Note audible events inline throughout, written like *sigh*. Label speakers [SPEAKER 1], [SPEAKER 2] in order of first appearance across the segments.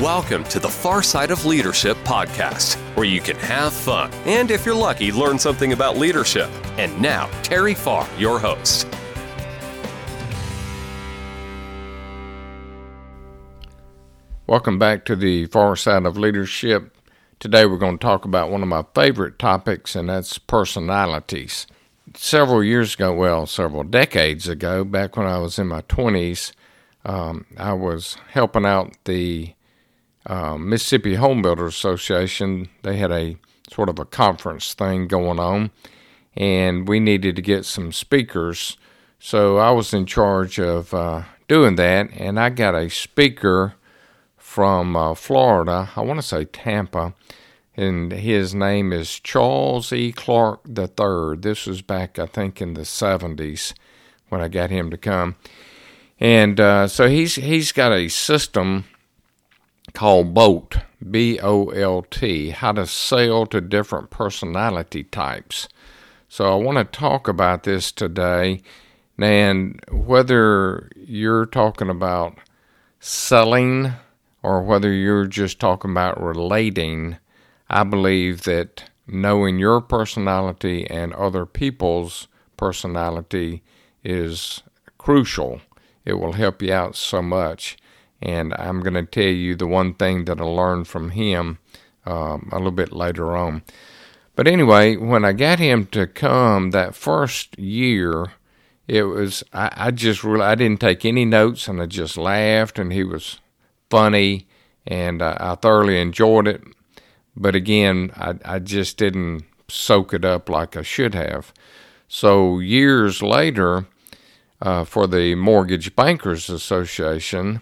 [SPEAKER 1] Welcome to the Far Side of Leadership podcast, where you can have fun and, if you're lucky, learn something about leadership. And now, Terry Farr, your host.
[SPEAKER 2] Welcome back to the Far Side of Leadership. Today we're going to talk about one of my favorite topics, and that's personalities. Several years ago, well, several decades ago, back when I was in my 20s, um, I was helping out the uh, Mississippi Home Builders Association. They had a sort of a conference thing going on, and we needed to get some speakers. So I was in charge of uh, doing that, and I got a speaker from uh, Florida. I want to say Tampa, and his name is Charles E. Clark III. This was back, I think, in the 70s when I got him to come. And uh, so he's he's got a system called BOLT, B O L T, how to sell to different personality types. So I want to talk about this today. And whether you're talking about selling or whether you're just talking about relating, I believe that knowing your personality and other people's personality is crucial. It will help you out so much. And I'm going to tell you the one thing that I learned from him um, a little bit later on. But anyway, when I got him to come that first year, it was I, I just really I didn't take any notes and I just laughed and he was funny and I, I thoroughly enjoyed it. But again, I, I just didn't soak it up like I should have. So years later, uh, for the Mortgage Bankers Association,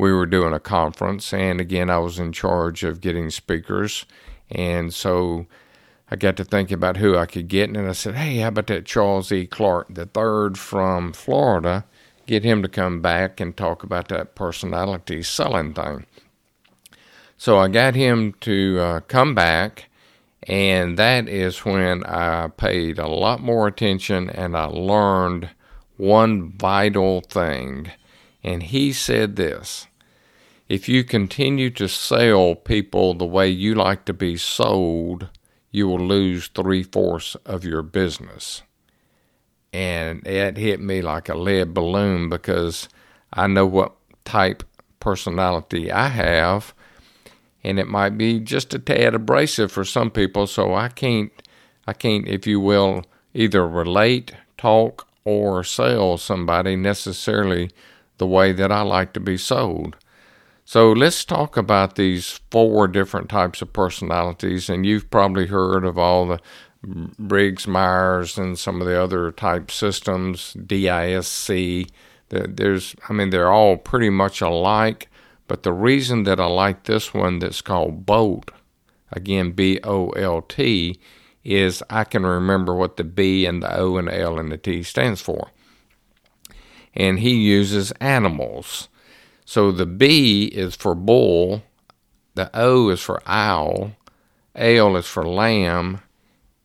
[SPEAKER 2] we were doing a conference, and again, I was in charge of getting speakers. And so I got to thinking about who I could get, and I said, Hey, how about that Charles E. Clark III from Florida? Get him to come back and talk about that personality selling thing. So I got him to uh, come back, and that is when I paid a lot more attention and I learned one vital thing. And he said this if you continue to sell people the way you like to be sold, you will lose three fourths of your business. And it hit me like a lead balloon because I know what type personality I have, and it might be just a tad abrasive for some people. So I can't, I can't, if you will, either relate, talk, or sell somebody necessarily the way that I like to be sold. So let's talk about these four different types of personalities. And you've probably heard of all the Briggs Myers and some of the other type systems, DISC. There's, I mean, they're all pretty much alike. But the reason that I like this one that's called BOLT, again, B O L T, is I can remember what the B and the O and the L and the T stands for. And he uses animals. So the B is for bull, the O is for owl, L is for lamb,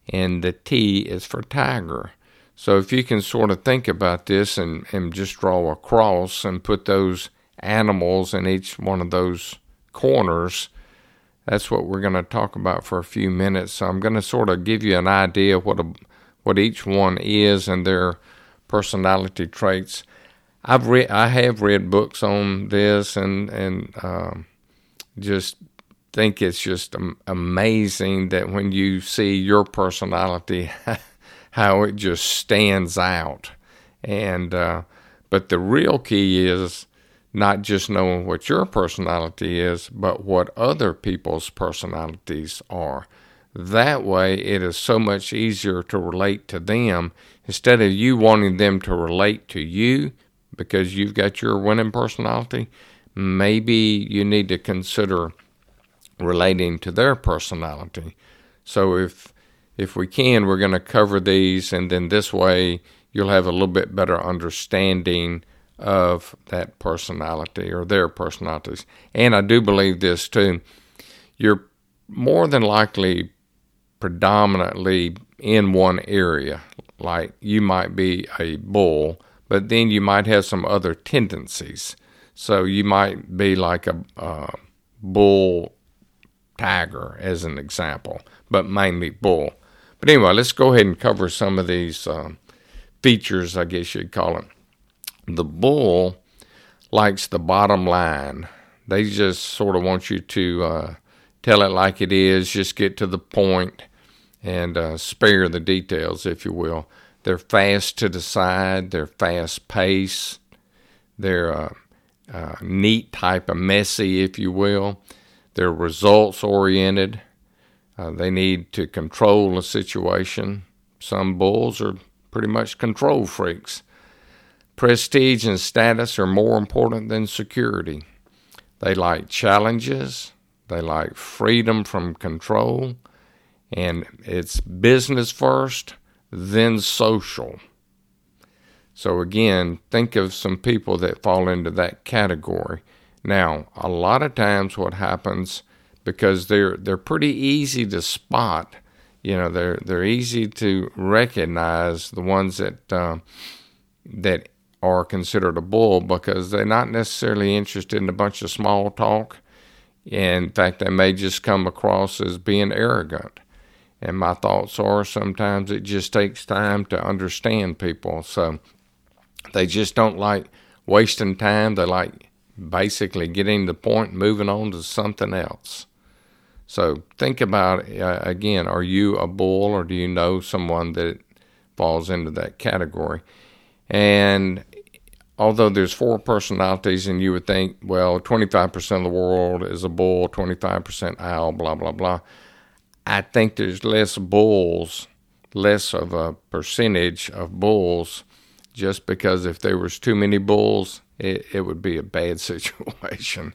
[SPEAKER 2] and the T is for tiger. So if you can sort of think about this and, and just draw a cross and put those animals in each one of those corners, that's what we're going to talk about for a few minutes. So I'm going to sort of give you an idea what a, what each one is and their personality traits. I've read, I have read books on this, and and um, just think it's just amazing that when you see your personality, *laughs* how it just stands out. And uh, but the real key is not just knowing what your personality is, but what other people's personalities are. That way, it is so much easier to relate to them. Instead of you wanting them to relate to you, because you've got your winning personality, maybe you need to consider relating to their personality. So if if we can, we're going to cover these, and then this way you'll have a little bit better understanding of that personality or their personalities. And I do believe this too. You're more than likely predominantly in one area. Like you might be a bull but then you might have some other tendencies. So you might be like a bull, tiger as an example, but mainly bull. But anyway, let's go ahead and cover some of these um, features, I guess you'd call it. The bull likes the bottom line. They just sort of want you to uh, tell it like it is, just get to the point and uh, spare the details, if you will. They're fast to decide, they're fast paced, they're uh, uh, neat type of messy, if you will. They're results oriented. Uh, they need to control a situation. Some bulls are pretty much control freaks. Prestige and status are more important than security. They like challenges, they like freedom from control, and it's business first, then social. So, again, think of some people that fall into that category. Now, a lot of times what happens because they're they're pretty easy to spot. You know, they're they're easy to recognize the ones that uh, that are considered a bull because they're not necessarily interested in a bunch of small talk. In fact, they may just come across as being arrogant. And my thoughts are sometimes it just takes time to understand people. So they just don't like wasting time. They like basically getting the point, moving on to something else. So think about uh, again: Are you a bull, or do you know someone that falls into that category? And although there's four personalities, and you would think, well, 25% of the world is a bull, 25% owl, blah blah blah. I think there's less bulls, less of a percentage of bulls, just because if there was too many bulls, it, it would be a bad *laughs* situation.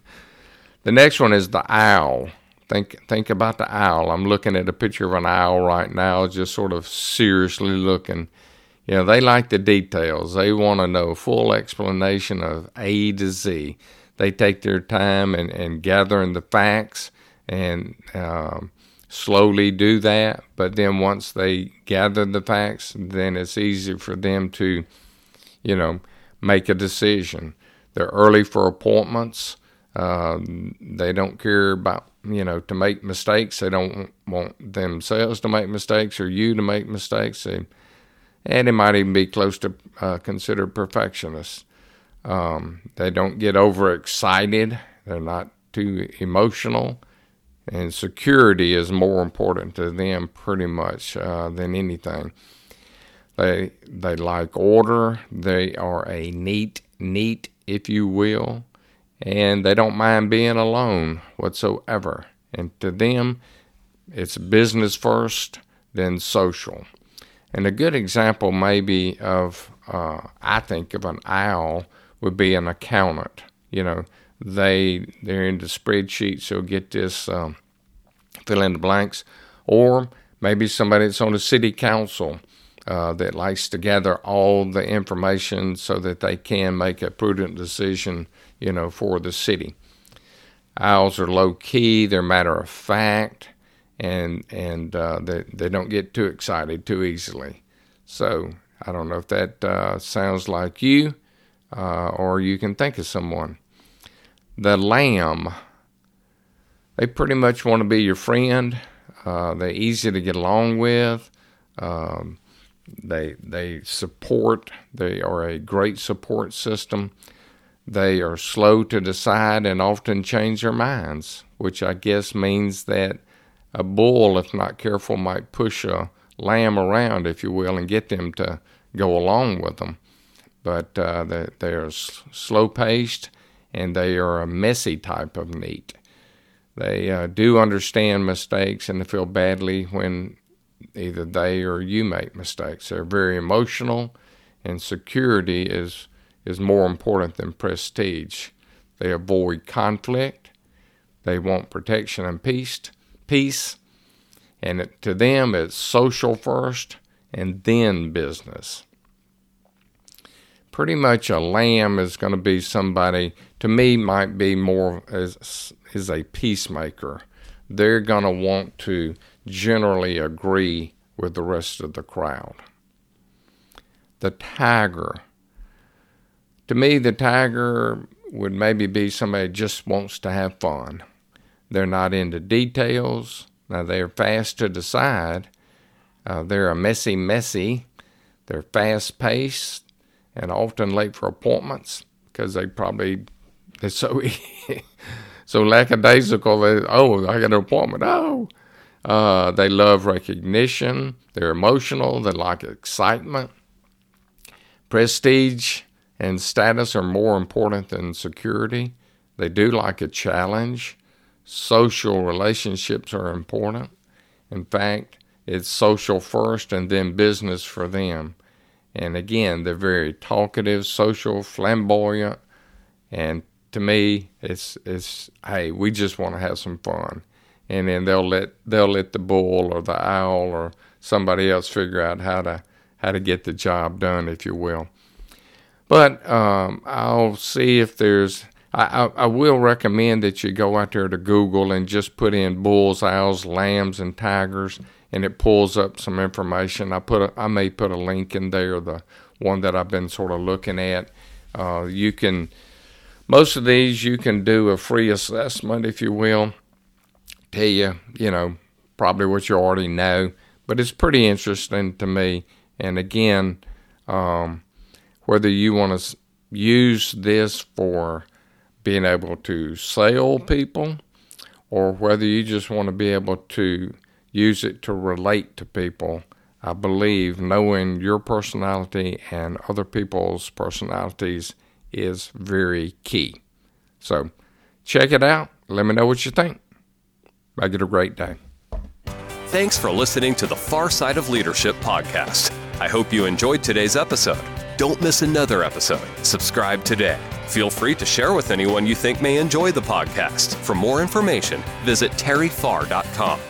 [SPEAKER 2] The next one is the owl. Think think about the owl. I'm looking at a picture of an owl right now, just sort of seriously looking. You know, they like the details. They want to know full explanation of A to Z. They take their time and, gathering the facts and um, slowly do that. But then once they gather the facts, then it's easy for them to, you know, make a decision. They're early for appointments. Uh, they don't care about you know, to make mistakes. They don't want themselves to make mistakes or you to make mistakes. They, and they might even be close to uh, considered perfectionists. Um, they don't get overexcited. They're not too emotional. And security is more important to them pretty much uh, than anything. They they like order. They are a neat neat, if you will and they don't mind being alone whatsoever. And to them, it's business first, then social. And a good example, maybe, of uh, I think of an owl would be an accountant. You know, they they're into spreadsheets, so get this um, fill in the blanks, or maybe somebody that's on the city council uh, that likes to gather all the information so that they can make a prudent decision you know, for the city. Owls are low key, they're matter of fact, and and uh, they they don't get too excited too easily. So I don't know if that uh, sounds like you, uh, or you can think of someone. The lamb, they pretty much want to be your friend. Uh, they're easy to get along with. Um, they they support. They are a great support system. They are slow to decide and often change their minds, which I guess means that a bull, if not careful, might push a lamb around, if you will, and get them to go along with them. But uh, they, they are slow paced and they are a messy type of neat. They uh, do understand mistakes and they feel badly when either they or you make mistakes. They're very emotional, and security is is more important than prestige. They avoid conflict. They want protection and peace. Peace, and it, to them, it's social first and then business. Pretty much, a lamb is going to be somebody. To me, might be more as is a peacemaker. They're going to want to generally agree with the rest of the crowd. The tiger to me, the tiger would maybe be somebody just wants to have fun. They're not into details. Now, they're fast to decide. Uh, they're a messy, messy. They're fast paced and often late for appointments because they probably, they're so, *laughs* so lackadaisical. They, oh, I got an appointment. Oh, uh, they love recognition. They're emotional. They like excitement. Prestige and status are more important than security. They do like a challenge. Social relationships are important. In fact, it's social first and then business for them. And again, they're very talkative, social, flamboyant, and to me, it's it's hey, we just want to have some fun and then they'll let they'll let the bull or the owl or somebody else figure out how to how to get the job done, if you will. But um, I'll see if there's. I, I, will recommend that you go out there to Google and just put in bulls, owls, lambs, and tigers, and it pulls up some information. I put a, I may put a link in there, the one that I've been sort of looking at. Uh, you can most of these you can do a free assessment, if you will tell you, you know, probably what you already know, but it's pretty interesting to me. And again, um, whether you want to use this for being able to sell people or whether you just want to be able to use it to relate to people, I believe knowing your personality and other people's personalities is very key. So check it out. Let me know what you think. Make it a great day.
[SPEAKER 1] Thanks for listening to the Far Side of Leadership podcast. I hope you enjoyed today's episode. Don't miss another episode. Subscribe today. Feel free to share with anyone you think may enjoy the podcast. For more information, visit terryfarr.com.